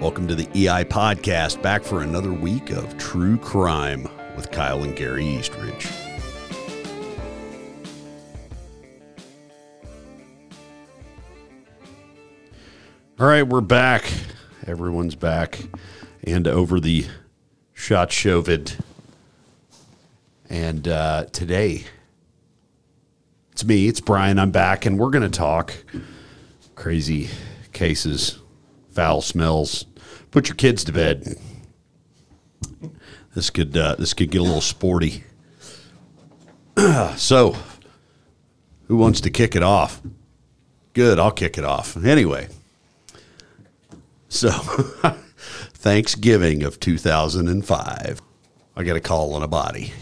Welcome to the EI Podcast, back for another week of true crime with Kyle and Gary Eastridge. All right, we're back. Everyone's back and over the shot shovid. And uh, today, it's me, it's Bryan. I'm back, and we're going to talk crazy cases, foul smells. Put your kids to bed. This could uh, this could get a little sporty. so, who wants to kick it off? Good, I'll kick it off. Anyway, so Thanksgiving of 2005, I got a call on a body.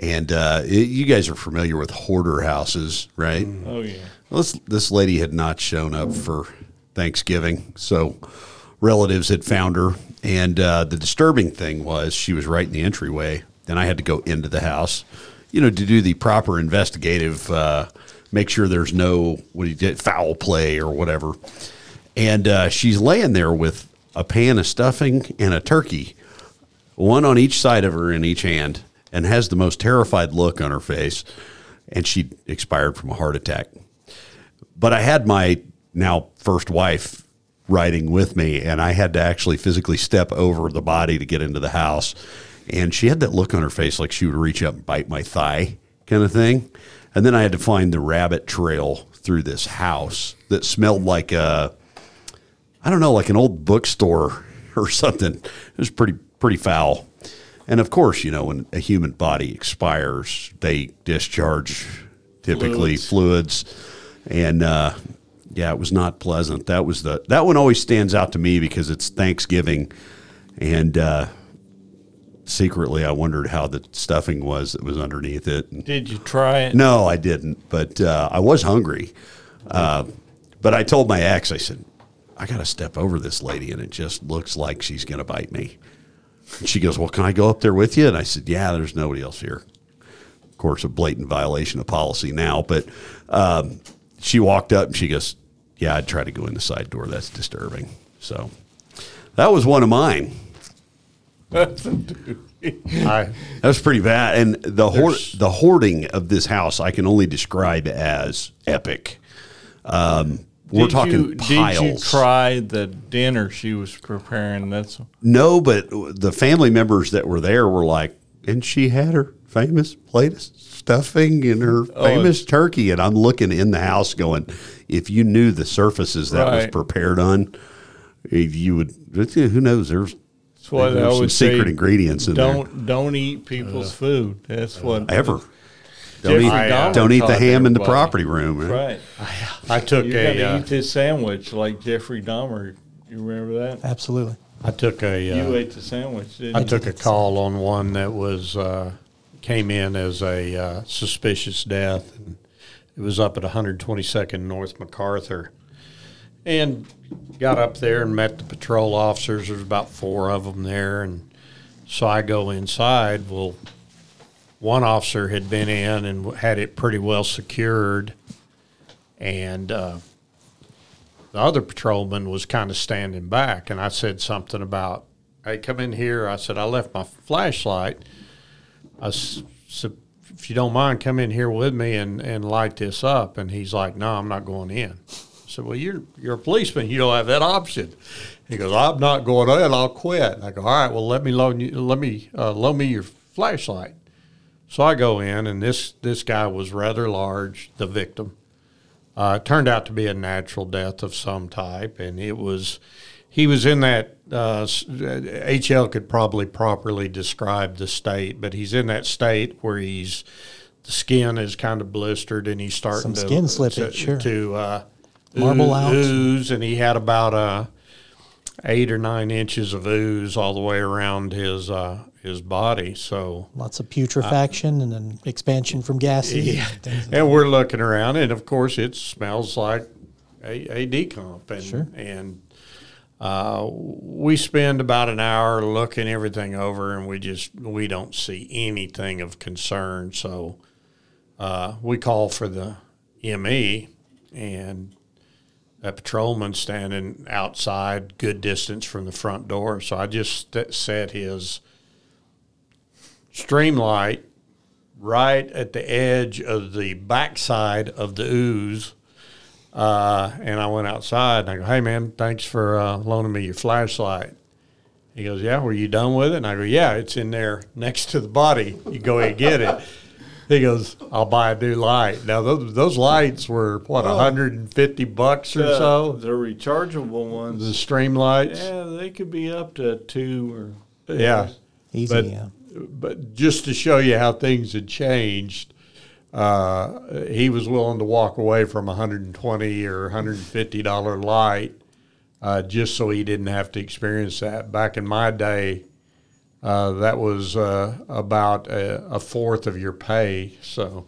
And uh, it, you guys are familiar with hoarder houses, right? Oh yeah. Well, this, this lady had not shown up for Thanksgiving, so relatives had found her. And uh, the disturbing thing was she was right in the entryway, and I had to go into the house, you know, to do the proper investigative, uh, make sure there's no what did foul play or whatever. And uh, she's laying there with a pan of stuffing and a turkey, one on each side of her in each hand, and has the most terrified look on her face. And she expired from a heart attack but I had my now first wife riding with me, and I had to actually physically step over the body to get into the house. And she had that look on her face like she would reach up and bite my thigh, kind of thing. And then I had to find the rabbit trail through this house that smelled like a, I don't know, like an old bookstore or something. It was pretty pretty foul. And of course, you know, when a human body expires, they discharge typically fluids, and uh, yeah, it was not pleasant. That was the that one always stands out to me because it's Thanksgiving, and uh, secretly I wondered how the stuffing was that was underneath it. And Did you try it? no, I didn't, but uh, I was hungry. Uh, but I told my ex, I said, I got to step over this lady, and it just looks like she's going to bite me. And she goes, Well, can I go up there with you? And I said, Yeah, there's nobody else here. Of course, a blatant violation of policy now, but um, she walked up and she goes, Yeah, I'd try to go in the side door. That's disturbing. So that was one of mine. I, That was pretty bad. And the hoard, the hoarding of this house, I can only describe as epic. Um, we're Did talking you, piles. Did you try the dinner she was preparing? That's No, but the family members that were there were like, and she had her famous plate of stuffing and her Oh, famous turkey. And I'm looking in the house going, if you knew the surfaces that was prepared on, if you would, who knows? There's, that's what I there's some secret say. ingredients in there. Don't don't eat people's food. That's what Ever. Don't eat, Dahmer don't eat the taught ham in the property room. right? Right. I took You got to a uh, eat this sandwich like Jeffrey Dahmer. You remember that? Absolutely. I took a You uh, ate the sandwich, didn't I you? took a call on one that was uh, came in as a uh, suspicious death, and it was up at 122nd North MacArthur, and got up there and met the patrol officers. There's about four of them there, and so I go inside. Well, one officer had been in and had it pretty well secured, and uh, the other patrolman was kind of standing back, and I said something about, "Hey, come in here." I said, "I left my flashlight." I s- "If you don't mind, come in here with me and, and light this up." And he's like, "No, I'm not going in." I said, "Well, you're you're a policeman. You don't have that option." He goes, "I'm not going in. I'll quit." I go, "All right. Well, let me loan you. Let me uh, loan me your flashlight." So I go in, and this this guy was rather large, the victim. Uh, it turned out to be a natural death of some type, and it was he was in that uh, HL could probably properly describe the state, but he's in that state where he's the skin is kind of blistered and he's starting Some to skin slippage, to, sure. to uh, Marble oo- out. ooze, and he had about uh, eight or nine inches of ooze all the way around his uh, his body. So Lots of putrefaction and then expansion from gases. yeah. and. And we're looking around, and of course, it smells like a, a decomp. And, Sure. and uh, we spend about an hour looking everything over, and we just we don't see anything of concern. So uh, we call for the ME, and a patrolman standing outside, good distance from the front door. So I just st- set his stream light right at the edge of the backside of the ooze. Uh, and I went outside and I go, hey, man, thanks for uh, loaning me your flashlight. He goes, yeah, were you done with it? And I go, yeah, it's in there next to the body. You go ahead and get it. He goes, I'll buy a new light. Now, those, those lights were, what, 150 bucks or The- so? The rechargeable ones. The stream lights? Yeah, they could be up to two or. Yeah. Easy. But, yeah. but just to show you how things had changed, uh, he was willing to walk away from a hundred and twenty or hundred and fifty dollar light uh, just so he didn't have to experience that. Back in my day, uh, that was uh, about a, a fourth of your pay. So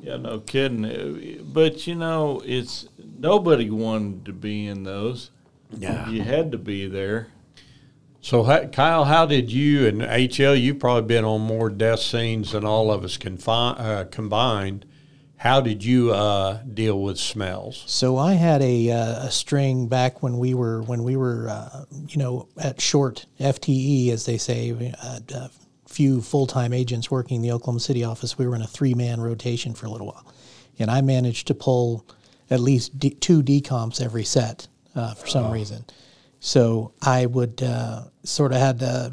Yeah, no kidding. Uh, But you know, it's nobody wanted to be in those. Yeah. You had to be there. So, Kyle, how did you and HL? You've probably been on more death scenes than all of us confi- uh, combined. How did you uh, deal with smells? So I had a, uh, a string back when we were when we were uh, you know at short FTE as they say, a few full time agents working in the Oklahoma City office. We were in a three man rotation for a little while, and I managed to pull at least d- two decomps every set uh, for some reason. So I would uh, sort of had the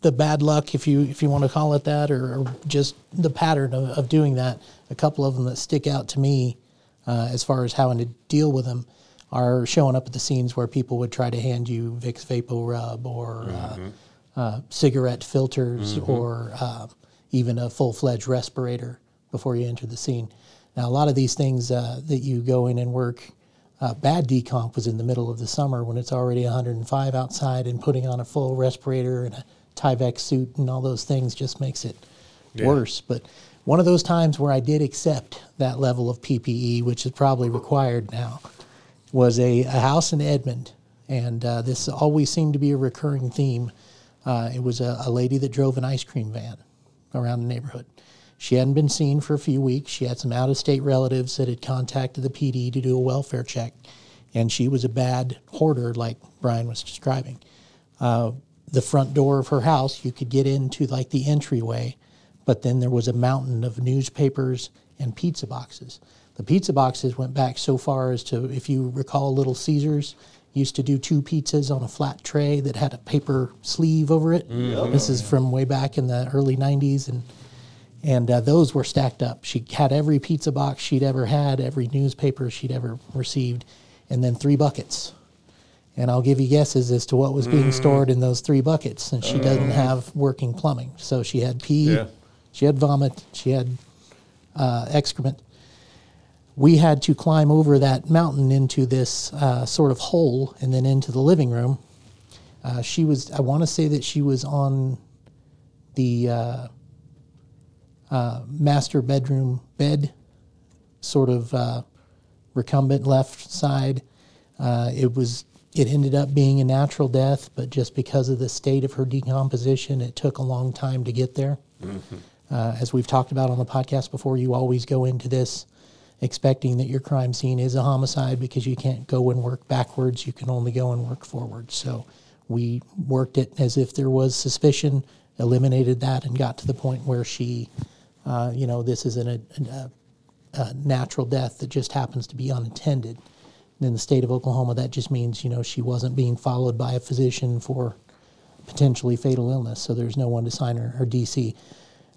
the bad luck, if you if you want to call it that, or, or just the pattern of, of doing that. A couple of them that stick out to me uh, as far as how to deal with them are showing up at the scenes where people would try to hand you Vicks VapoRub or uh, uh, cigarette filters or uh, even a full fledged respirator before you enter the scene. Now, a lot of these things uh, that you go in and work, uh, bad decomp was in the middle of the summer when it's already 105 outside, and putting on a full respirator and a Tyvek suit and all those things just makes it worse. But one of those times where I did accept that level of PPE, which is probably required now, was a, a house in Edmond. And uh, this always seemed to be a recurring theme. Uh, it was a, a lady that drove an ice cream van around the neighborhood. She hadn't been seen for a few weeks. She had some out of state relatives that had contacted the PD to do a welfare check. And she was a bad hoarder, like Bryan was describing. Uh, the front door of her house, you could get into like the entryway, but then there was a mountain of newspapers and pizza boxes. The pizza boxes went back so far as to, if you recall, Little Caesars used to do two pizzas on a flat tray that had a paper sleeve over it. This is from way back in the early 90s. And and uh, those were stacked up. She had every pizza box she'd ever had, every newspaper she'd ever received, and then three buckets. And I'll give you guesses as to what was being stored in those three buckets. And she doesn't have working plumbing, so she had pee, Yeah. she had vomit, she had uh, excrement. We had to climb over that mountain into this uh, sort of hole and then into the living room. Uh, she was, I want to say that she was on the uh, master bedroom bed, sort of uh, recumbent left side. Uh, it was. It ended up being a natural death, but just because of the state of her decomposition, it took a long time to get there. Uh, as we've talked about on the podcast before, you always go into this expecting that your crime scene is a homicide because you can't go and work backwards. You can only go and work forwards. So we worked it as if there was suspicion, eliminated that, and got to the point where she, uh, you know, this is an, a, a, natural death that just happens to be unattended. And in the state of Oklahoma, that just means, you know, she wasn't being followed by a physician for potentially fatal illness. So there's no one to sign her, her DC.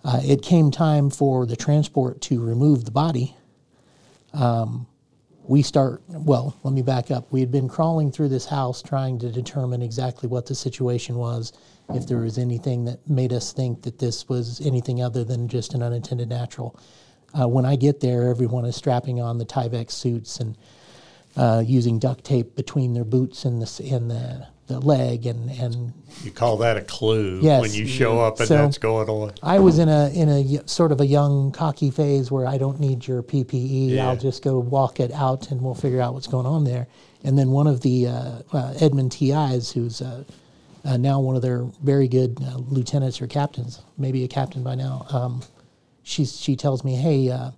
Uh, it came time for the transport to remove the body. Um, we start, well, let me back up. We had been crawling through this house trying to determine exactly what the situation was, if there was anything that made us think that this was anything other than just an unintended natural. Uh, when I get there, everyone is strapping on the Tyvek suits and uh, using duct tape between their boots and the, and the, the leg and, and You call that a clue Yes. when you show up and So- that's going on. I was in a in a sort of a young cocky phase where I don't need your PPE. Yeah. I'll just go walk it out and we'll figure out what's going on there. And then one of the uh, uh, Edmond TIs, who's uh, uh, now one of their very good uh, lieutenants or captains, maybe a captain by now. Um, she's she tells me, "Hey, uh,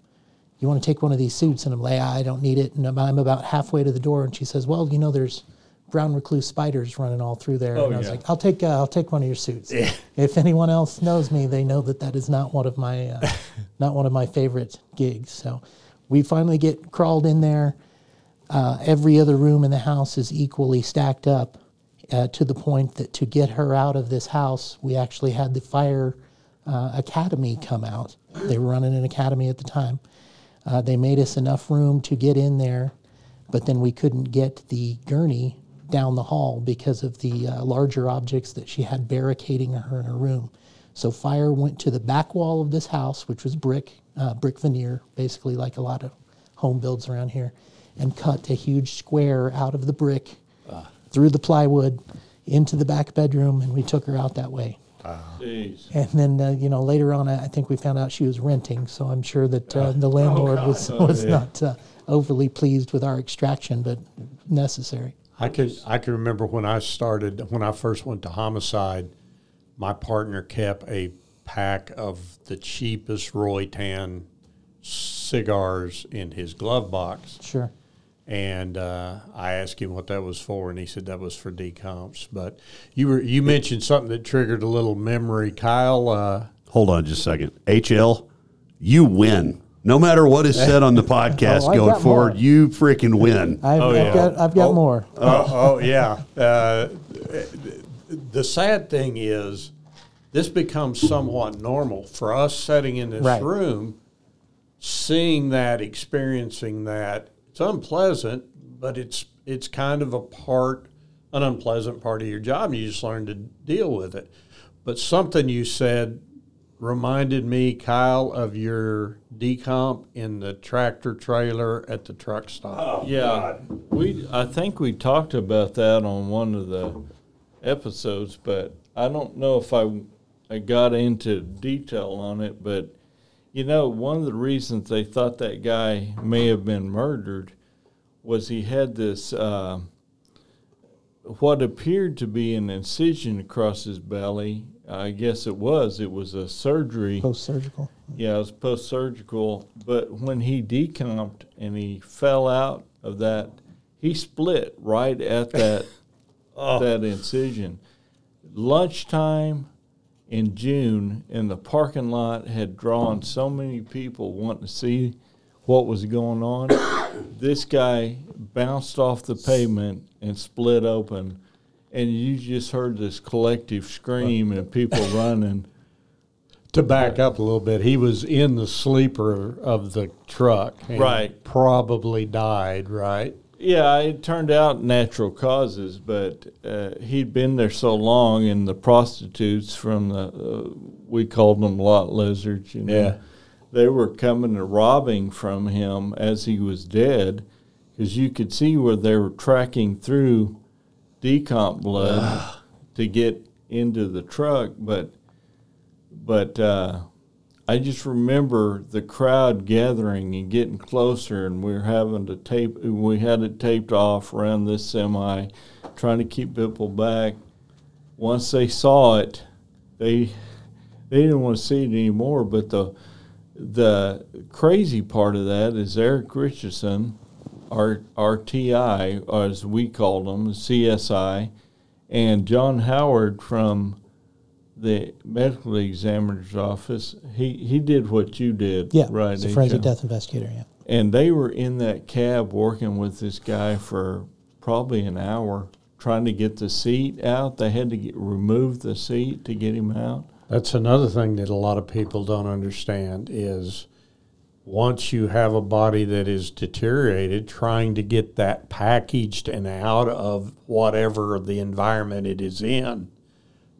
you want to take one of these suits? And I'm like, I don't need it. And I'm about halfway to the door, and she says, well, you know, there's brown recluse spiders running all through there. Oh, and I was yeah. like, I'll take, uh, I'll take one of your suits. If anyone else knows me, they know that that is not one of my, uh, not one of my favorite gigs. So we finally get crawled in there. Uh, every other room in the house is equally stacked up uh, to the point that to get her out of this house, we actually had the fire uh, academy come out. They were running an academy at the time. Uh, they made us enough room to get in there, but then we couldn't get the gurney down the hall because of the uh, larger objects that she had barricading her in her room. So fire went to the back wall of this house, which was brick, uh, brick veneer, basically like a lot of home builds around here, and cut a huge square out of the brick, through the plywood, into the back bedroom, and we took her out that way. Jeez. And then, uh, you know, later on, I I think we found out she was renting, so I'm sure that uh, the landlord was, was not uh, overly pleased with our extraction, but necessary. I could I can remember when I started when I first went to homicide, my partner kept a pack of the cheapest Roi-Tan cigars in his glove box, Sure. and uh, I asked him what that was for, and he said that was for decomps. But you were you mentioned something that triggered a little memory, Kyle. Uh, Hold on just a second. HL, you win. No matter what is said on the podcast Oh, going forward, more. you freaking win. I've, Oh, I've yeah. got, I've got Oh. more. oh, oh yeah. Uh, the sad thing is, this becomes somewhat normal for us sitting in this Right. room, seeing that, experiencing that. It's unpleasant, but it's it's kind of a part, an unpleasant part of your job. You just learn to deal with it. But something you said reminded me, Kyle, of your decomp in the tractor trailer at the truck stop. Yeah, we. I think we talked about that on one of the episodes, but I don't know if I, I got into detail on it. But you know, one of the reasons they thought that guy may have been murdered was he had this uh, what appeared to be an incision across his belly. I guess it was. It was a surgery. Post surgical. Yeah, it was post surgical. But when he decomped and he fell out of that, he split right at that oh. that incision. Lunchtime in June, and the parking lot had drawn so many people wanting to see what was going on. this guy bounced off the pavement and split open, and you just heard this collective scream and people running. To back up a little bit, he was in the sleeper of the truck. and Right. Probably died, right? Yeah, it turned out natural causes, but uh, he'd been there so long, and the prostitutes from the uh, we called them lot lizards. You know, Yeah. they were coming and robbing from him as he was dead, because you could see where they were tracking through decomp blood to get into the truck, but but uh, I just remember the crowd gathering and getting closer, and we were having to tape. We had it taped off around this semi, trying to keep people back. Once they saw it, they they didn't want to see it anymore. But the the crazy part of that is Eric Richardson, our RTI, as we called them, CSI, and John Howard from the medical examiner's office. He he did what you did, Yeah. right? It's a forensic death investigator. Yeah. And they were in that cab working with this guy for probably an hour, trying to get the seat out. They had to get, remove the seat to get him out. That's another thing that a lot of people don't understand is once you have a body that is deteriorated, trying to get that packaged and out of whatever the environment it is in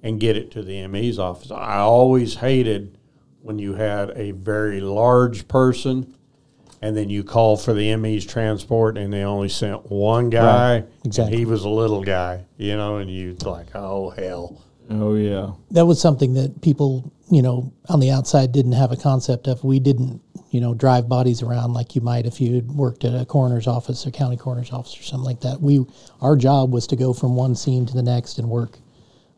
and get it to the ME's office. I always hated when you had a very large person and then you call for the ME's transport and they only sent one guy. exactly. He was a little guy, you know, and you like, oh hell. Oh yeah, that was something that people, you know, on the outside didn't have a concept of. We didn't, you know, drive bodies around like you might if you had worked at a coroner's office, a county coroner's office, or something like that. We, our job was to go from one scene to the next and work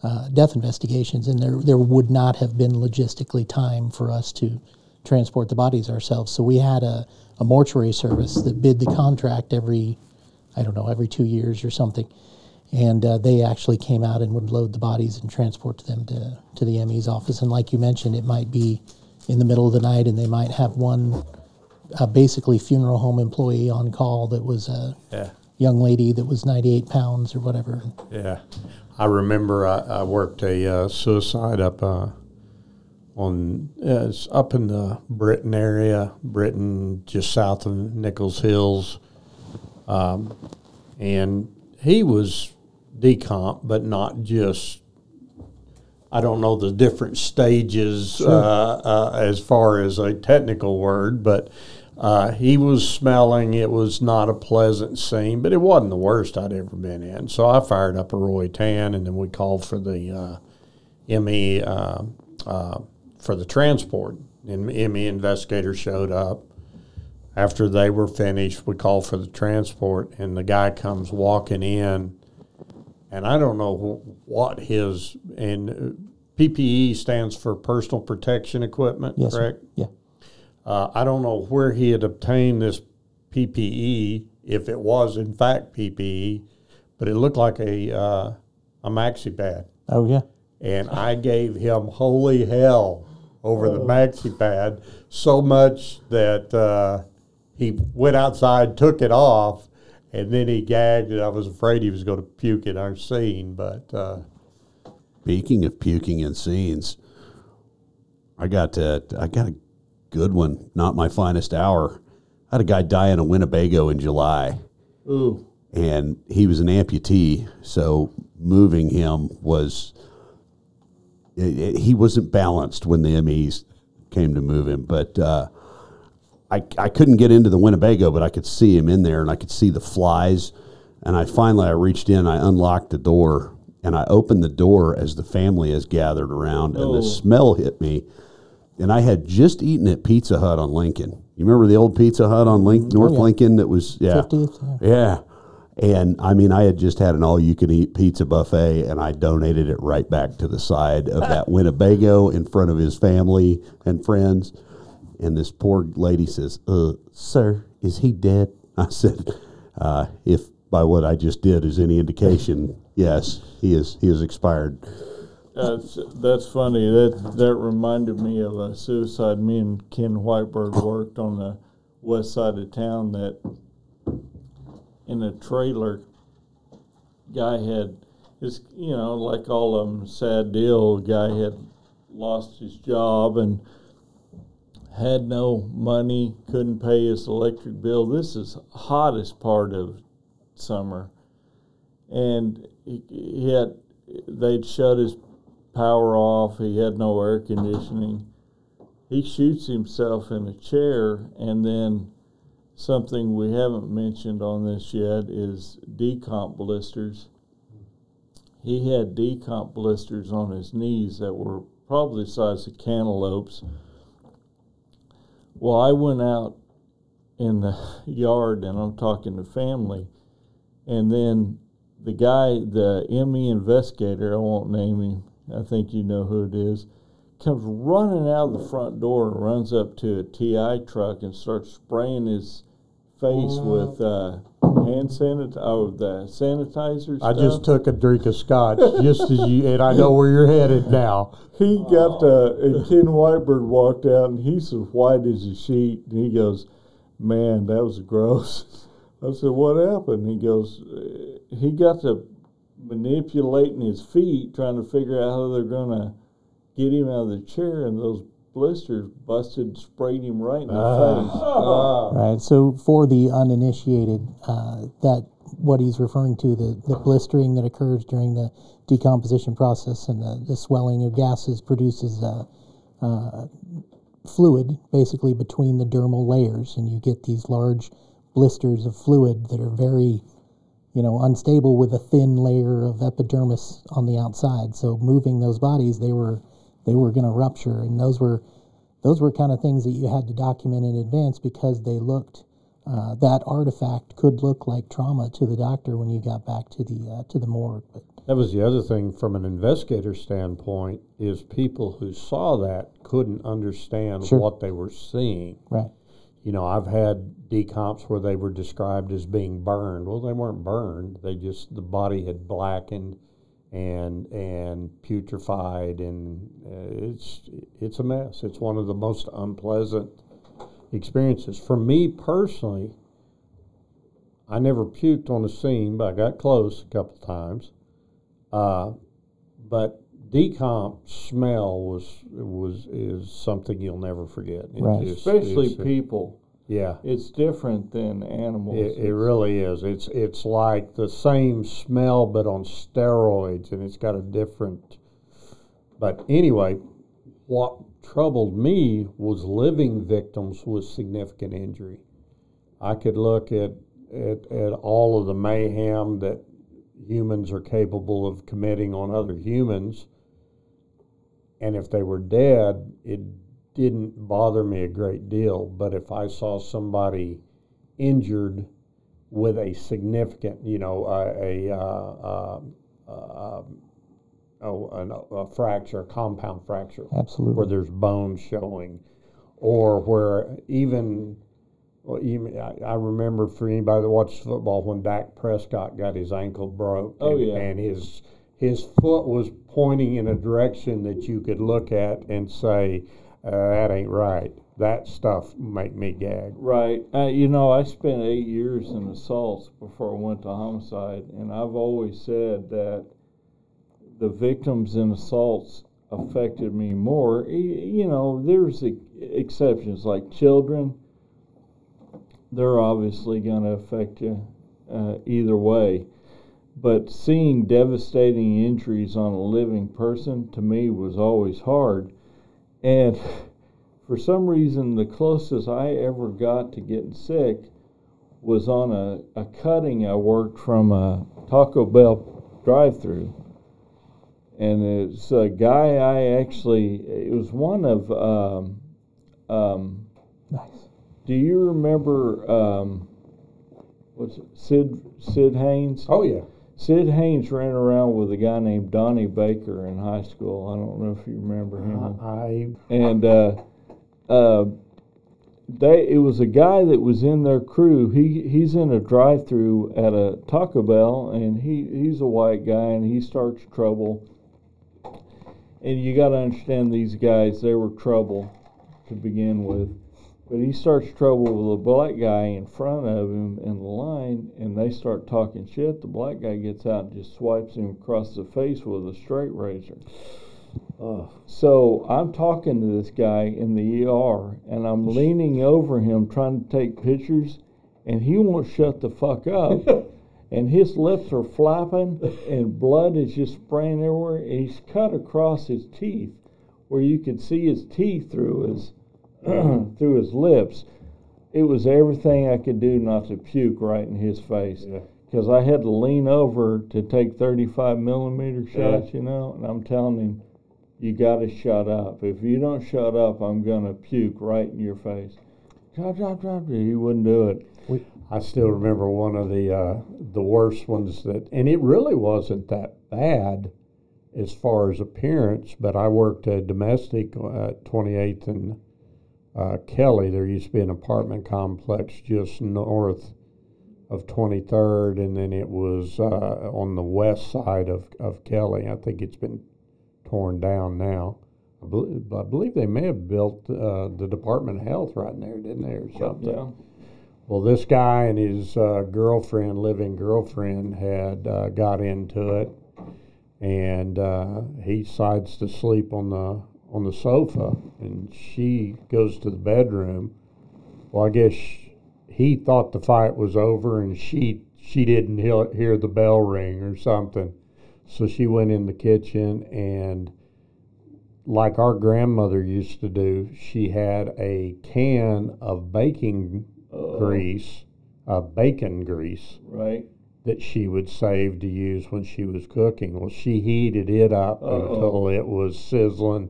uh, death investigations, and there there would not have been logistically time for us to transport the bodies ourselves. So we had a, a mortuary service that bid the contract every, I don't know, every two years or something. And uh, they actually came out and would load the bodies and transport them to, to the ME's office. And like you mentioned, it might be in the middle of the night and they might have one uh, basically funeral home employee on call that was a Yeah. young lady that was 98 pounds or whatever. Yeah, I remember I, I worked a uh, suicide up uh, on uh, up in the Britton area, Britton, just south of Nichols Hills, um, and he was decomp, but not just. I don't know the different stages uh, uh, as far as a technical word, but uh, he was smelling. It was not a pleasant scene, but it wasn't the worst I'd ever been in. So I fired up a Roi-Tan, and then we called for the uh, ME uh, uh, for the transport. And ME investigator showed up. After they were finished, we called for the transport, and the guy comes walking in and I don't know wh- what his and uh, PPE stands for personal protection equipment, Yes, sir. correct? Yeah. Uh, I don't know where he had obtained this PPE, if it was in fact PPE, but it looked like a uh, a maxi pad, Oh, yeah. and I gave him holy hell over the maxi pad so much that uh, he went outside, took it off, and then he gagged, and I was afraid he was going to puke in our scene, but. Uh, Speaking of puking in scenes, I got to, I got a good one. Not my finest hour. I had a guy die in a Winnebago in July, Ooh, and he was an amputee. So moving him was, it, it- he wasn't balanced when the MEs came to move him. But uh, I, I couldn't get into the Winnebago, but I could see him in there, and I could see the flies. And I finally I reached in, I unlocked the door, and I opened the door as the family has gathered around, and Oh. the smell hit me. And I had just eaten at Pizza Hut on Lincoln. You remember the old Pizza Hut on Link, mm-hmm. North oh, yeah. Lincoln that was yeah, 50th, yeah. And I mean, I had just had an all-you-can-eat pizza buffet, and I donated it right back to the side of that Winnebago in front of his family and friends. And this poor lady says, "Uh, sir, is he dead?" I said, uh, "If by what I just did is any indication, yes, he is. He is expired." that's that's funny. That that reminded me of a suicide. Me and Ken Whitebird worked on the west side of town. That in a trailer, guy had this. You know, like all of them, sad deal. Guy had lost his job and had no money, couldn't pay his electric bill. This is hottest part of summer, and he, had they'd shut his power off. He had no air conditioning. He shoots himself in a chair, and then something we haven't mentioned on this yet is decomp blisters. He had decomp blisters on his knees that were probably the size of cantaloupes. Well, I went out in the yard and I'm talking to family, and then the guy, the ME investigator, I won't name him, I think you know who it is, comes running out of the front door and runs up to a TI truck and starts spraying his face with uh, hand sanitizer, oh, the sanitizer I stuff. just took a drink of scotch, just as you, and I know where you're headed now. he got uh, and Ken Whitebird walked out and he's as white as a sheet and he goes, "Man, that was gross." I said, "What happened?" He goes, "Uh, "He got to manipulating his feet, trying to figure out how they're gonna get him out of the chair, and those blisters busted, sprayed him right in the face." Ah. Right. So for the uninitiated, uh, that what he's referring to the, the blistering that occurs during the decomposition process and the, the swelling of gases produces uh, uh, fluid basically between the dermal layers, and you get these large blisters of fluid that are very you know unstable with a thin layer of epidermis on the outside. So moving those bodies, they were they were going to rupture, and those were those were kind of things that you had to document in advance because they looked uh, that artifact could look like trauma to the doctor when you got back to the uh, to the morgue. But That was the other thing from an investigator standpoint is people who saw that couldn't understand Sure. what they were seeing. Right. You know, I've had decomps where they were described as being burned. Well, they weren't burned. They just the body had blackened and and putrefied, and uh, it's it's a mess. It's one of the most unpleasant experiences for me personally. I never puked on the scene, but I got close a couple times. Uh, but decomp smell was was is something you'll never forget. Right. just- Especially it's- people. Yeah. It's different than animals. It, it really is. It's it's like the same smell but on steroids, and it's got a different. But anyway, what troubled me was living victims with significant injury. I could look at at, at all of the mayhem that humans are capable of committing on other humans, and if they were dead, it didn't bother me a great deal. But if I saw somebody injured with a significant, you know, a, a, uh, uh, uh, oh, an, a fracture, a compound fracture, Absolutely. where there's bones showing, or where even, well, even I, I remember for anybody that watched football when Dak Prescott got his ankle broke, Oh, and, yeah. and his his foot was pointing in a direction that you could look at and say, uh, "That ain't right." That stuff make me gag. Right. Uh, you know, I spent eight years in assaults before I went to homicide, and I've always said that the victims in assaults affected me more. You know, there's exceptions like children. They're obviously going to affect you uh, either way. But seeing devastating injuries on a living person to me was always hard. And for some reason, the closest I ever got to getting sick was on a, a cutting I worked from a Taco Bell drive through. And it's a guy I actually, it was one of, um, um, Nice. do you remember, um, what's it, Sid, Sid Haynes? Oh yeah, Sid Haynes ran around with a guy named Donnie Baker in high school. I don't know if you remember him I and uh, uh, they it was a guy that was in their crew. He he's in a drive-through at a Taco Bell, and he he's a white guy, and he starts trouble. And you got to understand these guys; they were trouble to begin with. But he starts trouble with a black guy in front of him in the line, and they start talking shit. The black guy gets out and just swipes him across the face with a straight razor. So I'm talking to this guy in the ER, and I'm leaning over him trying to take pictures, and he won't shut the fuck up. and his lips are flapping, and blood is just spraying everywhere. And he's cut across his teeth, where you could see his teeth through his through his lips. It was everything I could do not to puke right in his face Yeah. because I had to lean over to take 35 millimeter shots, you know, and I'm telling him, you got to shut up. If you don't shut up, I'm going to puke right in your face. Drop, drop, drop. He wouldn't do it. I still remember one of the uh, the worst ones that, and it really wasn't that bad as far as appearance. But I worked a domestic at 28th and uh, Kelly. There used to be an apartment complex just north of 23rd, and then it was uh, on the west side of, of Kelly. I think it's been torn down now. I believe, I believe they may have built uh, the Department of Health right in there, didn't they, or something? Yeah. Well, this guy and his uh, girlfriend, living girlfriend, had uh, got into it, and uh, he decides to sleep on the on the sofa, and she goes to the bedroom. Well, I guess he thought the fight was over, and she she didn't hear, the bell ring or something, so she went in the kitchen and. Like our grandmother used to do, she had a can of baking Uh, grease, uh, bacon grease Right. that she would save to use when she was cooking. Well, she heated it up Uh-oh. until it was sizzling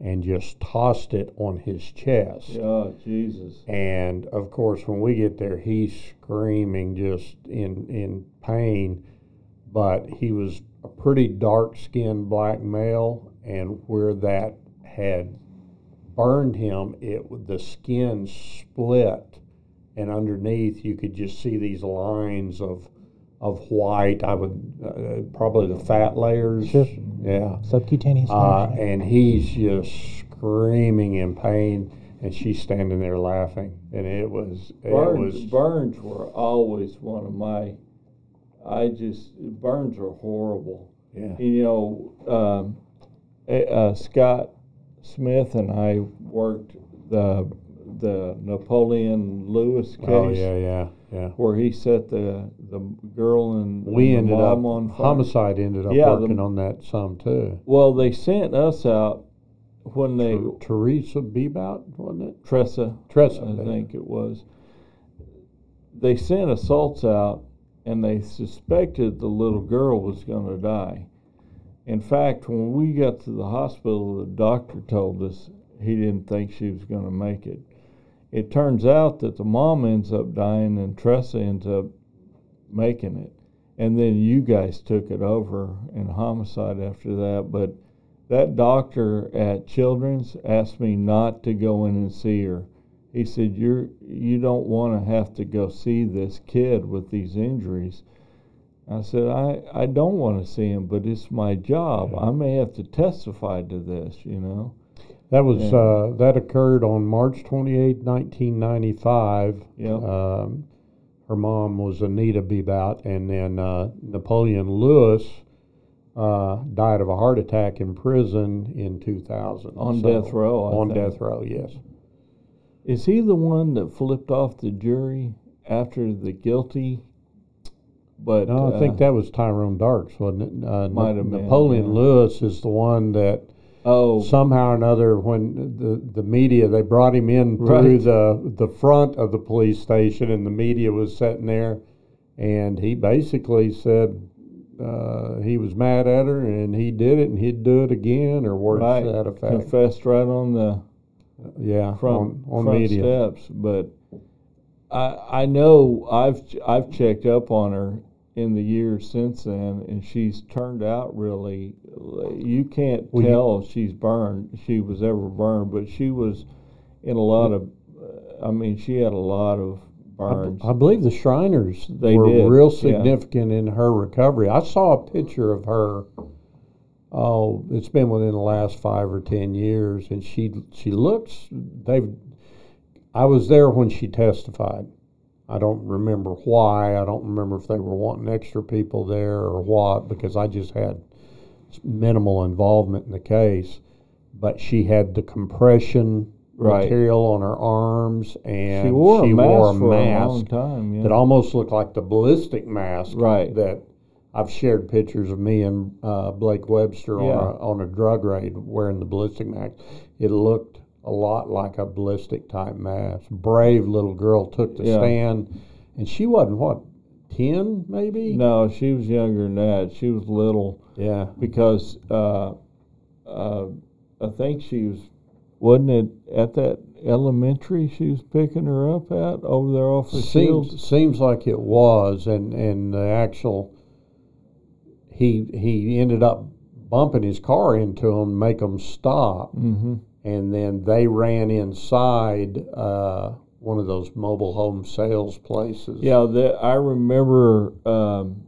and just tossed it on his chest. Oh, Jesus. And of course, when we get there, he's screaming just in in pain, but he was a pretty dark skinned black male, and where that had burned him, it the skin split, and underneath you could just see these lines of of white. I would uh, probably the fat layers. Sure. Yeah. Subcutaneous. Uh, and he's just screaming in pain, and she's standing there laughing, and it was it Burns, was burns were always one of my. I just burns are horrible. yeah. You know, um, eh, uh, Scott Smith and I worked the the Napoleon Lewis case Oh yeah, yeah, yeah. where he set the the girl and We the ended up on fire. homicide ended up Yeah, the- working on that some too. Well, they sent us out when they Ter- Teresa Bebout, wasn't it? Tressa Tressa, I think it was. They sent assaults out, and they suspected the little girl was going to die. In fact, when we got to the hospital, the doctor told us he didn't think she was going to make it. It turns out that the mom ends up dying, and Tressa ends up making it. And then you guys took it over in homicide after that. But that doctor at Children's asked me not to go in and see her. He said, "You're you don't want to have to go see this kid with these injuries." I said, "I I don't want to see him, but it's my job. I may have to testify to this, you know." That was Yeah. uh, that occurred on March twenty eighth, 1995. Yeah. Um, her mom was Anita Bebout, and then uh, Napoleon Lewis uh, died of a heart attack in prison in 2000. On death row, I on think. death row, yes. Is he the one that flipped off the jury after the guilty? But No, I uh, think that was Tyrone Darks, wasn't it? Uh, Might have been, Napoleon yeah. Lewis is the one that oh somehow or another, when the, the media they brought him in through the the front of the police station, and the media was sitting there, and he basically said uh, he was mad at her, and he did it, and he'd do it again, or words right to that effect. confessed right on the yeah, front on, on front media. steps. But I I know I've I've checked up on her in the years since then, and she's turned out really. You can't Well, tell if she's burned. She was ever burned, but she was in a lot of. I mean, she had a lot of burns. I believe the Shriners They were did, real yeah. significant in her recovery. I saw a picture of her. Oh, it's been within the last five or ten years, and she she looks. They've. I was there when she testified. I don't remember why. I don't remember if they were wanting extra people there or what, because I just had minimal involvement in the case. But she had the compression Right. material on her arms, and she wore a mask wore a for a mask long time. Yeah. that almost looked like the ballistic mask Right. that I've shared pictures of me and uh, Blake Webster Yeah. on, a, on a drug raid wearing the ballistic mask. It looked a lot like a ballistic type mask. Brave little girl took the Yeah. stand, and she wasn't what ten maybe. no, she was younger than that. She was little. Yeah, because uh, uh, I think she was, wasn't it at that elementary she was picking her up at over there off the seems seems like it was, and and the actual he he ended up bumping his car into them, make them stop. Mm-hmm. And then they ran inside uh, one of those mobile home sales places. Yeah, that I remember. Um,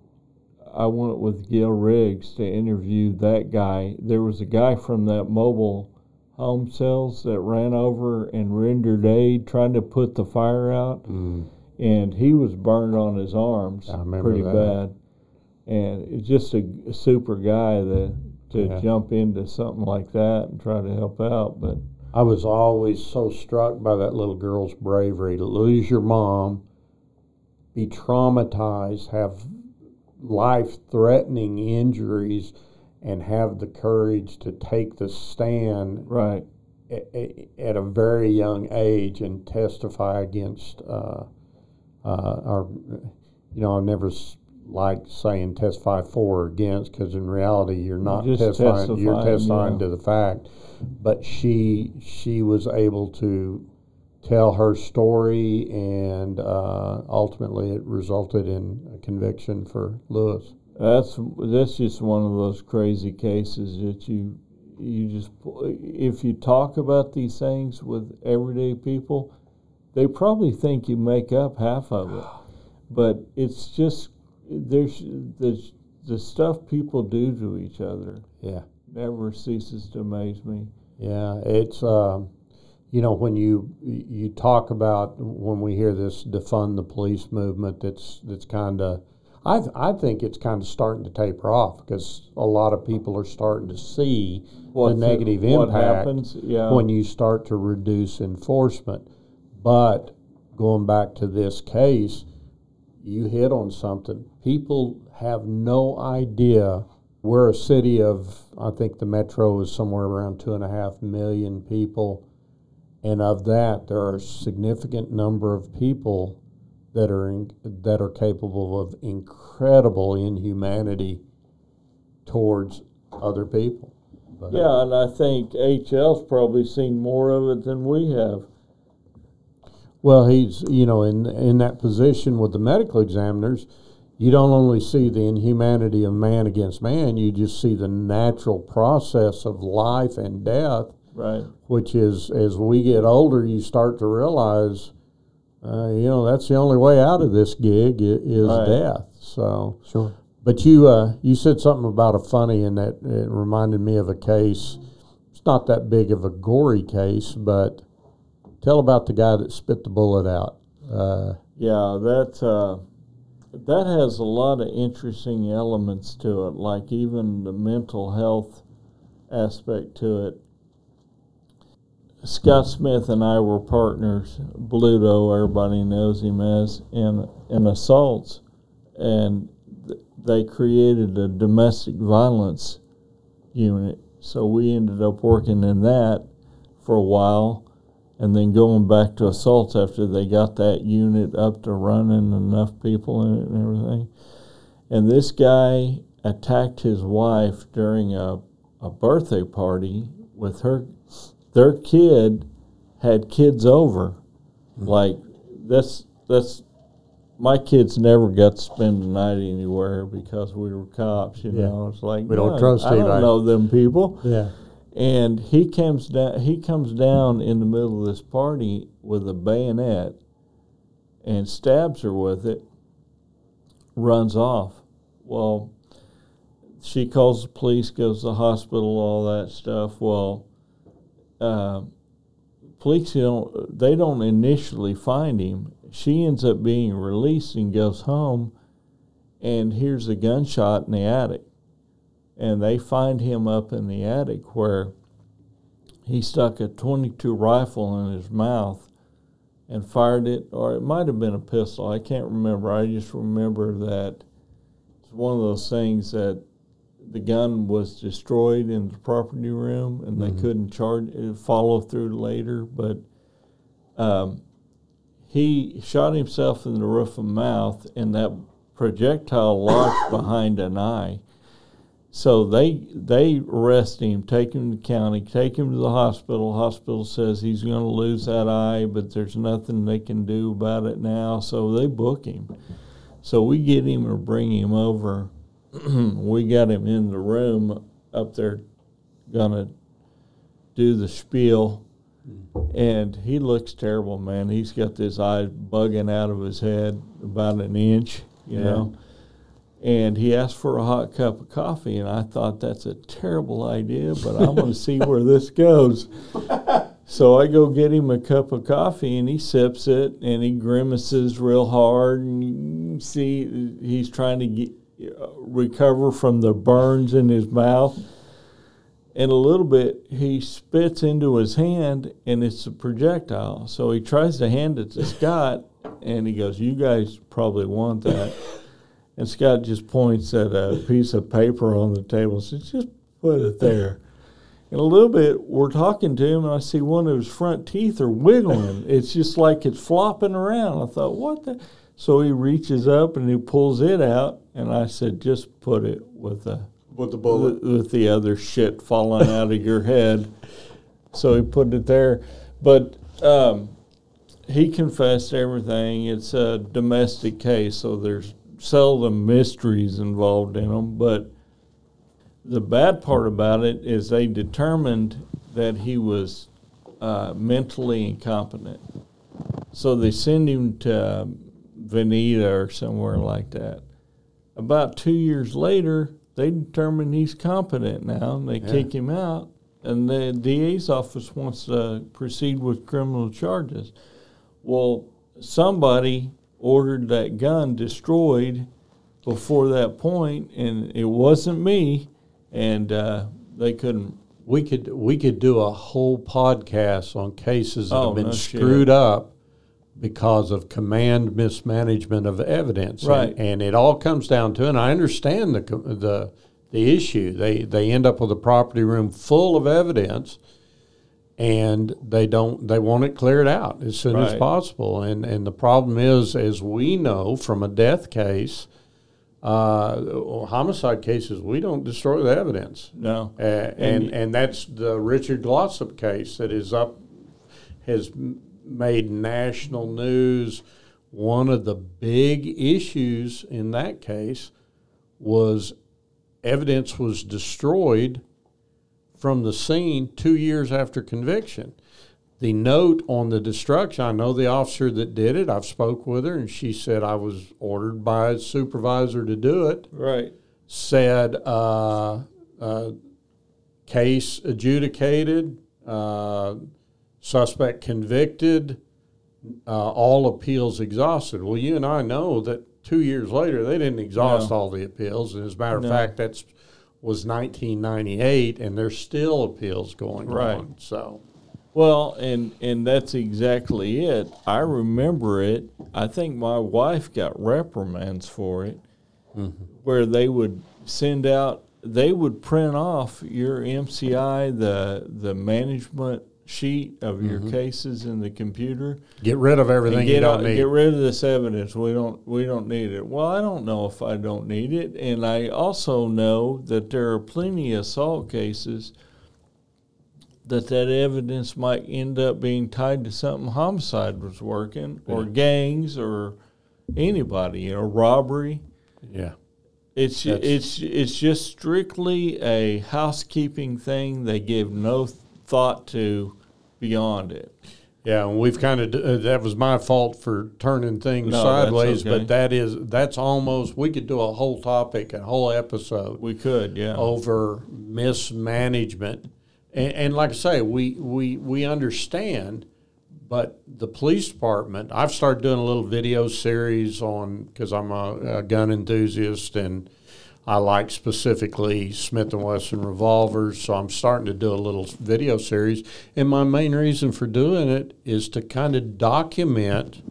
I went with Gil Riggs to interview that guy. There was a guy from that mobile home sales that ran over and rendered aid, trying to put the fire out. Mm. and he was burned on his arms pretty that. bad. And it's just a, a super guy that to Yeah. jump into something like that and try to help out. But I was always so struck by that little girl's bravery to lose your mom, be traumatized, have life threatening injuries, and have the courage to take the stand right, at a very young age and testify against uh, uh, or you know I've never liked saying testify for or against because in reality you're not Just testifying you're testifying, testifying yeah. to the fact. But she she was able to tell her story and uh, ultimately it resulted in a conviction for Lewis. That's that's just one of those crazy cases that you you just if you talk about these things with everyday people, they probably think you make up half of it, but it's just there's the the stuff people do to each other Yeah. never ceases to amaze me. Yeah, it's um, you know when you you talk about when we hear this defund the police movement that's that's kind of I th- I think it's kind of starting to taper off because a lot of people are starting to see What the negative what impact happens? Yeah, when you start to reduce enforcement. But going back to this case, you hit on something. People have no idea. We're a city of, I think the metro is somewhere around two and a half million people. And of that, there are a significant number of people that are in, that are capable of incredible inhumanity towards other people. But, uh, yeah, and I think HL's probably seen more of it than we have. Well, he's you know in in that position with the medical examiners, you don't only see the inhumanity of man against man, you just see the natural process of life and death, Right. which is as we get older, you start to realize, uh, you know, that's the only way out of this gig is Right. death. So Sure. but you uh, you said something about a funny, and that it reminded me of a case. It's not that big of a gory case, but tell about the guy that spit the bullet out. Uh, Yeah, that uh, that has a lot of interesting elements to it, like even the mental health aspect to it. Scott Smith and I were partners, Bluto, everybody knows him as, in in assaults, and th- they created a domestic violence unit. So we ended up working in that for a while and then going back to assaults after they got that unit up to running enough people in it and everything. And this guy attacked his wife during a, a birthday party with her their kid had kids over. Hmm. Like that's that's my kids never got to spend the night anywhere because we were cops, you Yeah. know. It's like We don't no, trust I don't anybody. know them people yeah. And he comes down he comes down in the middle of this party with a bayonet and stabs her with it runs off. Well she calls the police goes to the hospital all that stuff. Well uh, police don't they don't initially find him. She ends up being released and goes home. And hears a gunshot in the attic and they find him up in the attic where he stuck a. 22 rifle in his mouth and fired it or it might have been a pistol i can't remember. I just remember that it's one of those things that the gun was destroyed in the property room and they couldn't charge uh, follow through later but um, he shot himself in the roof of mouth and that projectile lodged behind an eye so they they arrest him, take him to the county, take him to the hospital. Hospital says he's going to lose that eye, but there's nothing they can do about it now. So they book him. So we get him or bring him over. we got him in the room up there, gonna do the spiel, and he looks terrible, man. He's got this eye bugging out of his head about an inch, you Yeah. know and he asked for a hot cup of coffee and i thought that's a terrible idea but i'm going to see where this goes. So i go get him a cup of coffee and he sips it and he grimaces real hard and you see he's trying to get, uh, recover from the burns in his mouth. And a little bit he spits into his hand and it's a projectile. So he tries to hand it to scott and he goes you guys probably want that and Scott just points at a piece of paper on the table and says, just put it there. In a little bit, we're talking to him, and I see one of his front teeth are wiggling. it's just like it's flopping around. I thought, what the? So he reaches up and he pulls it out, and I said, just put it with the With the with, with the other shit falling out of your head. So he put it there, but um, he confessed everything. It's a domestic case, so there's seldom mysteries involved in them. But the bad part about it is they determined that he was uh, mentally incompetent. So they send him to Vinita or somewhere like that. About two years later, they determine he's competent now, and they kick him out. And the DA's office wants to proceed with criminal charges. Well, somebody ordered that gun destroyed before that point, and it wasn't me, and uh, they couldn't. We could we could do a whole podcast on cases that Oh, have been no shit. screwed up because of command mismanagement of evidence. Right. And, and it all comes down to, and I understand the the the issue. They they end up with a property room full of evidence, and they don't they want it cleared out as soon as possible. And and the problem is, as we know from a death case. Uh, homicide cases, we don't destroy the evidence. No, Uh, and and that's the Richard Glossip case that is up has made national news. One of the big issues in that case was evidence was destroyed from the scene two years after conviction. The note on the destruction, I know the officer that did it. I've spoke with her, and she said I was ordered by a supervisor to do it right. said uh, uh, case adjudicated, uh, suspect convicted, uh, all appeals exhausted. Well, you and I know that two years later they didn't exhaust No. all the appeals, and as a matter of No. fact, that's was 1998, and there's still appeals going Right. on. So, Well, and and that's exactly it. I remember it. I think my wife got reprimands for it, mm-hmm. where they would send out, they would print off your MCI, the the management sheet of your mm-hmm. cases in the computer, get rid of everything and you get don't need. get rid of this evidence. We don't we don't need it. Well, I don't know if I don't need it, and I also know that there are plenty of assault cases that that evidence might end up being tied to something homicide was working or gangs or anybody, you know, robbery. yeah. It's That's- it's it's just strictly a housekeeping thing. They give no thought to beyond it. Yeah, and we've kind of uh, that was my fault for turning things No, sideways, okay. but that is that's almost we could do a whole topic, a whole episode We could, yeah. over mismanagement, and, and like I say, we we we understand, but the police department. I've started doing a little video series on because I'm a, a gun enthusiast and. I like specifically Smith and Wesson revolvers, so I'm starting to do a little video series. And my main reason for doing it is to kind of document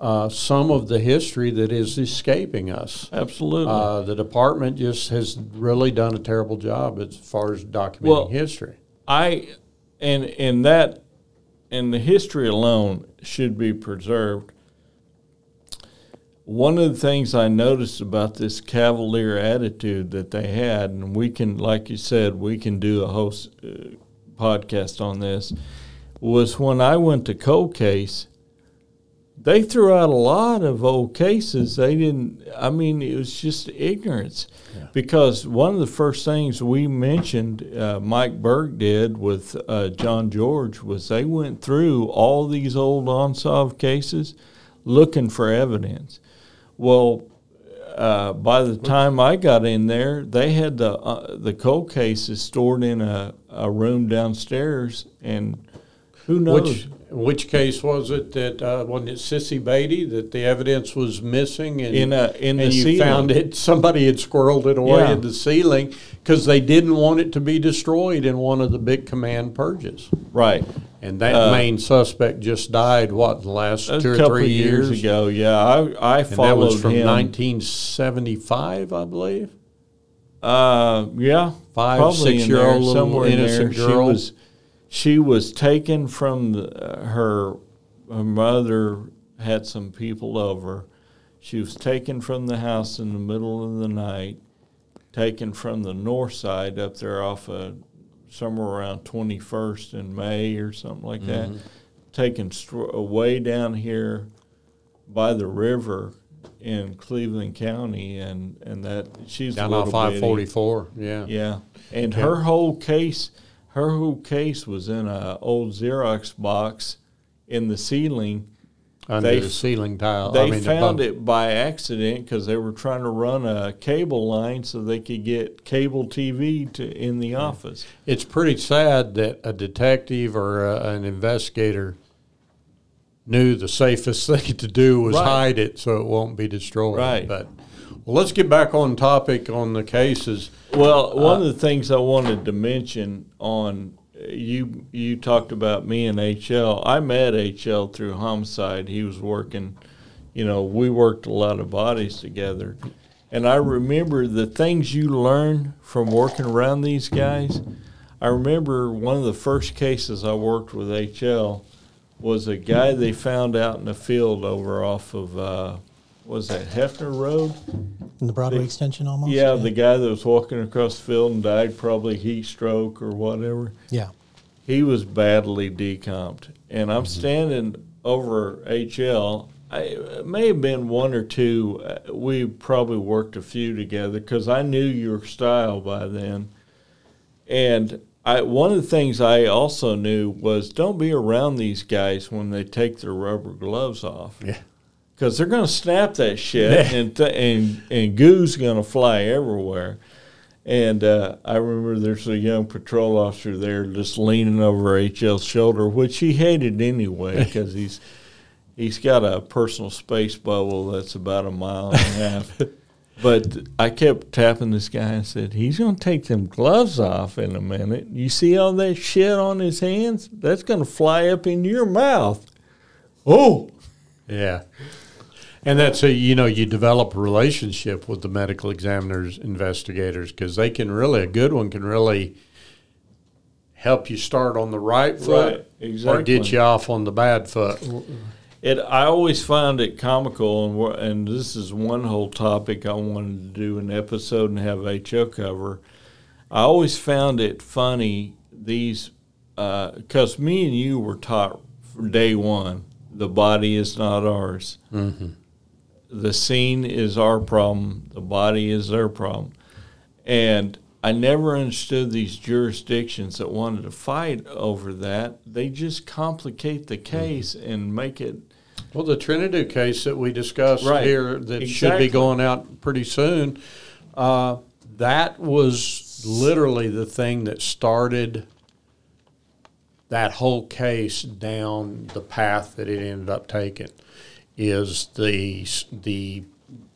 uh, some of the history that is escaping us. Absolutely. Uh, the department just has really done a terrible job as far as documenting Well- history. I and and that and the history alone should be preserved. One of the things I noticed about this cavalier attitude that they had, and we can, like you said, we can do a whole uh, podcast on this, was when I went to cold case. They threw out a lot of old cases. They didn't. I mean, it was just ignorance. Because one of the first things we mentioned, uh, Mike Berg did with uh, John George, was they went through all these old unsolved cases looking for evidence. Well, uh, by the time I got in there, they had the uh, the cold cases stored in a, a room downstairs, and who knows? Which which case was it that uh, wasn't it Sissy Beatty that the evidence was missing and In a- in and the you ceiling. found it somebody had squirreled it away Yeah. in the ceiling because they didn't want it to be destroyed in one of the big command purges. right. And that Uh, main suspect just died what the last two or three years, years ago. Yeah, I I And that was from him. 1975, I believe. Uh, yeah, Five, probably six-year-old little somewhere in innocent there. girl. She was she was taken from the, her. Her mother had some people over. She was taken from the house in the middle of the night, taken from the north side up there off of somewhere around 21st in May or something like that. Mm-hmm. Taken str- way down here by the river in Cleveland County, and and that she's Down off little I bitty. Yeah. Yeah, and Okay. her whole case, her whole case was in an old Xerox box in the ceiling. Under They the ceiling tile. They I mean, found it by accident because they were trying to run a cable line so they could get cable TV to in the office. It's pretty sad that a detective or a, an investigator knew the safest thing to do was Right. hide it so it won't be destroyed. Right. But well, let's get back on topic on the cases. Well, Uh, one of the things I wanted to mention on you you talked about me and HL. I met HL through homicide. He was working, you know, we worked a lot of bodies together. And I remember the things you learn from working around these guys. I remember one of the first cases I worked with HL was a guy they found out in the field over off of uh, was that Hefner Road? In the Broadway extension almost. Yeah, the guy that was walking across the field and died, probably heat stroke or whatever. yeah. He was badly decomped, and I'm standing over HL. I, it may have been one or two. uh, We probably worked a few together because I knew your style by then. And I, one of the things I also knew was don't be around these guys when they take their rubber gloves off Yeah. Because they're going to snap that shit and th- and and goo's going to fly everywhere. And uh, I remember there's a young patrol officer there just leaning over HL's shoulder, which he hated anyway because he's he's got a personal space bubble that's about a mile and a half. But I kept tapping this guy and said, He's going to take them gloves off in a minute. You see all that shit on his hands? That's going to fly up into your mouth. Oh, Yeah. And that's a you know you develop a relationship with the medical examiners, investigators because they can really a good one can really help you start on the right foot Right, or get you off on the bad foot. It. I always found it comical, and and this is one whole topic I wanted to do an episode and have HL cover. I always found it funny these because me and you were taught from day one the body is not ours. Mm-hmm. The scene is our problem. The body is their problem, and I never understood these jurisdictions that wanted to fight over that. They just complicate the case and make it Well, the Trinity case that we discussed Right. here that should be going out pretty soon, uh, that was literally the thing that started that whole case down the path that it ended up taking. Is the the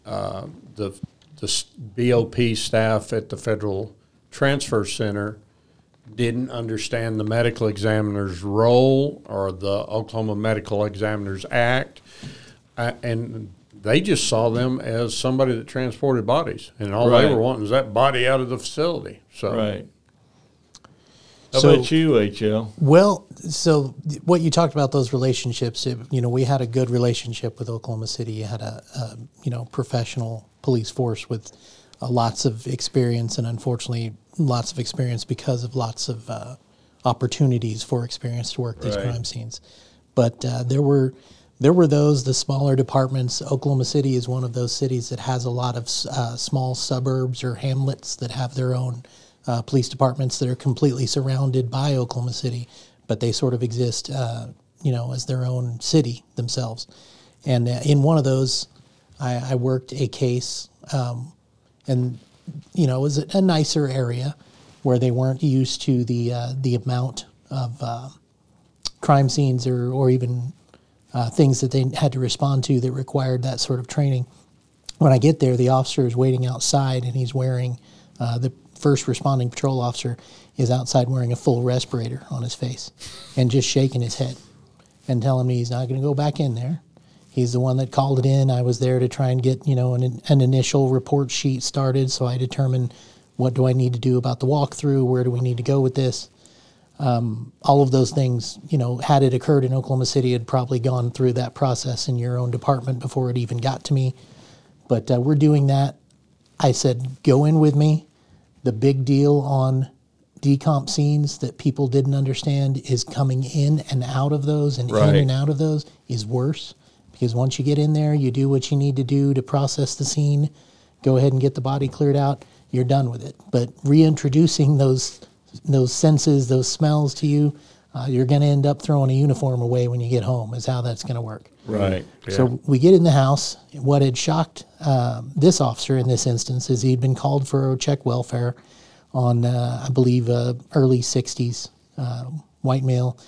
uh, the the BOP staff at the Federal Transfer Center didn't understand the medical examiner's role or the Oklahoma Medical Examiners Act, uh, and they just saw them as somebody that transported bodies, and all they were wanting is that body out of the facility. So, Right. How So- about you, HL? Well, so what you talked about those relationships, it, you know, we had a good relationship with Oklahoma City. You had a, a you know professional police force with uh, lots of experience, and unfortunately, lots of experience because of lots of uh, opportunities for experience to work these Right. crime scenes. But uh, there were there were those the smaller departments. Oklahoma City is one of those cities that has a lot of uh, small suburbs or hamlets that have their own uh, police departments that are completely surrounded by Oklahoma City, but they sort of exist, uh, you know, as their own city themselves. And uh, in one of those, I, I worked a case, um, and you know, it was a nicer area where they weren't used to the uh, the amount of uh, crime scenes or or even uh, things that they had to respond to that required that sort of training. When I get there, the officer is waiting outside, and he's wearing uh, the first responding patrol officer is outside wearing a full respirator on his face and just shaking his head and telling me he's not going to go back in there. He's the one that called it in. I was there to try and get you know an, an initial report sheet started, so I determined what do I need to do about the walkthrough, where do we need to go with this. Um, all of those things, you know, had it occurred in Oklahoma City, had probably gone through that process in your own department before it even got to me. But uh, we're doing that. I said, go in with me. The big deal on decomp scenes that people didn't understand is coming in and out of those and in and out of those is worse because once you get in there, you do what you need to do to process the scene, go ahead and get the body cleared out. You're done with it. But reintroducing those those senses, those smells to you, uh, you're going to end up throwing a uniform away when you get home. Is how that's going to work. Right. So we get in the house. What had shocked um, this officer in this instance is he'd been called for a check welfare on, uh, I believe, uh, early 60s. Uh, white male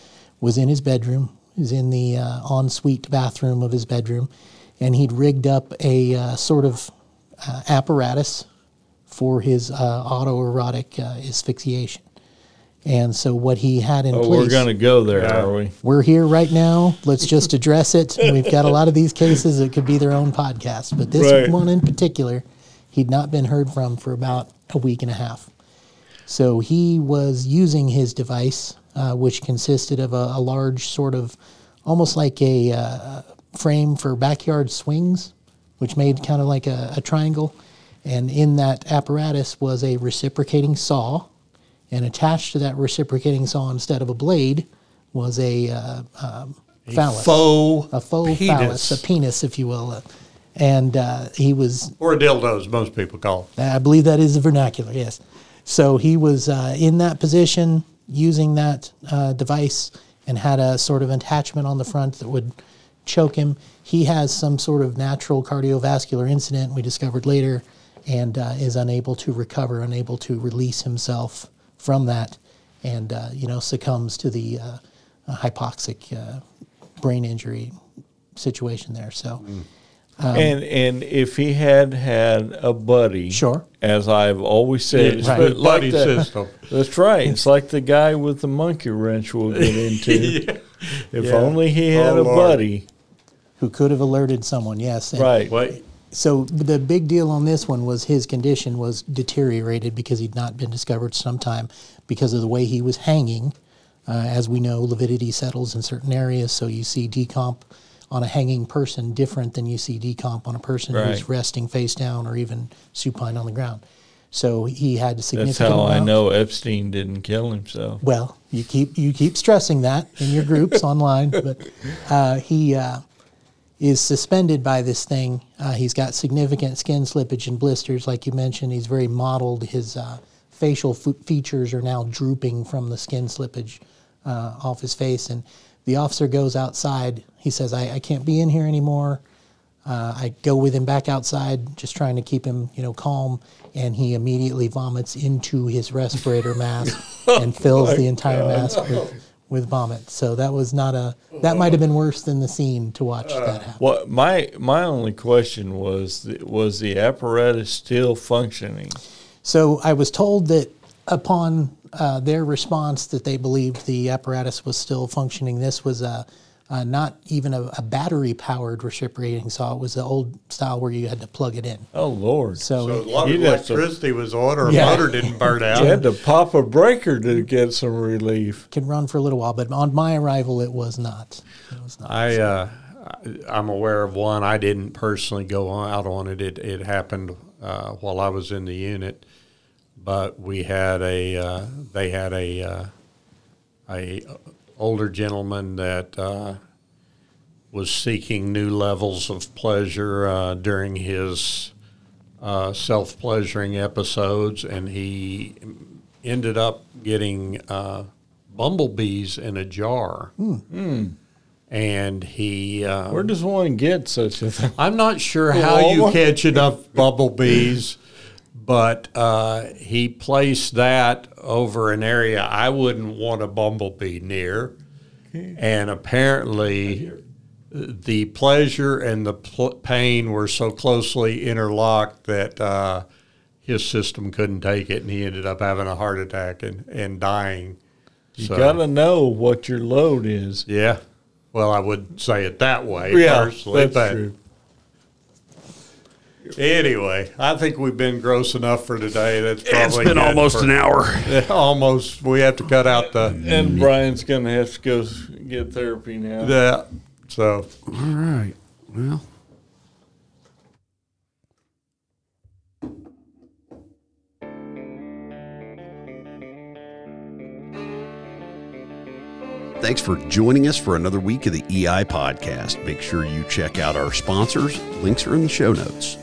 was in his bedroom, was in the uh, ensuite bathroom of his bedroom, and he'd rigged up a uh, sort of uh, apparatus for his uh, autoerotic uh, asphyxiation. And so what he had in Oh, place we're going to go there, are we? we're here right now. Let's just address it. We've got a lot of these cases that could be their own podcast, but this Right. one in particular, he'd not been heard from for about a week and a half. So he was using his device, uh, which consisted of a, a large sort of almost like a uh, frame for backyard swings, which made kind of like a, a triangle. And in that apparatus was a reciprocating saw and attached to that reciprocating saw instead of a blade was a, uh, um, phallus, Faux a faux penis. phallus, a penis, if you will. Uh, and uh, he was, or a dildo, as most people call it. I believe that is the vernacular, yes. So he was uh, in that position using that uh, device and had a sort of attachment on the front that would choke him. He has some sort of natural cardiovascular incident we discovered later and uh, is unable to recover, unable to release himself from that, and uh, you know succumbs to the uh, uh, hypoxic uh, brain injury situation there. So. and and if he had had a buddy, Sure. as I've always said, It's it's the like buddy the- system. That's right. It's like the guy with the monkey wrench we'll get into. If Yeah. only he had Oh, a Lord. buddy. Who could have alerted someone? Yes, and- Right. Wait, So the big deal on this one was his condition was deteriorated because he'd not been discovered sometime because of the way he was hanging. Uh, as we know, lividity settles in certain areas, so you see decomp on a hanging person different than you see decomp on a person Right. who's resting face down or even supine on the ground. So he had a That's significant. how I know Epstein didn't kill himself. well, you keep you keep stressing that in your groups online, but uh, he uh, is suspended by this thing. Uh, he's got significant skin slippage and blisters, like you mentioned. He's very mottled. His uh, facial f- features are now drooping from the skin slippage uh, off his face, and the officer goes outside. He says, "I, I can't be in here anymore." Uh, I go with him back outside, just trying to keep him, you know, calm, and he immediately vomits into his respirator mask and fills the entire mask with, with vomit. So that was not a. That might have been worse than the scene to watch that happen. What my my only question was was the apparatus still functioning? So I was told that upon uh, their response that they believed the apparatus was still functioning. This was a, uh, not even a, a battery-powered reciprocating saw. It was the old style where you had to plug it in. Oh Lord! So, so as long as You'd to- electricity was on or Yeah. a motor didn't burn out. you had to pop a breaker to get some relief. can run for a little while, but on my arrival, it was not. It was not. I, uh, I- I'm aware of one. I didn't personally go out on it. It, it happened uh, while I was in the unit, but we had a. Uh, they had a uh, a older gentleman that uh, was seeking new levels of pleasure uh, during his uh, self pleasuring episodes, and he ended up getting uh, bumblebees in a jar. And he, uh, Where does one get such a thing? I'm not sure how you catch enough bumblebees, but uh, he placed that over an area I wouldn't want a bumblebee near. And apparently, the pleasure and the pl- pain were so closely interlocked that uh, his system couldn't take it, and he ended up having a heart attack and, and dying. You So- gotta know what your load is. Yeah. Well, I would say it that way Yeah, personally, that's but true. Anyway, I think we've been gross enough for today. That's probably It's been almost for- an hour. almost. We have to cut out the And mm. Bryan's gonna have to go get therapy now. Yeah. So All right. Well, Thanks for joining us for another week of the EI podcast. Make sure you check out our sponsors. Links are in the show notes.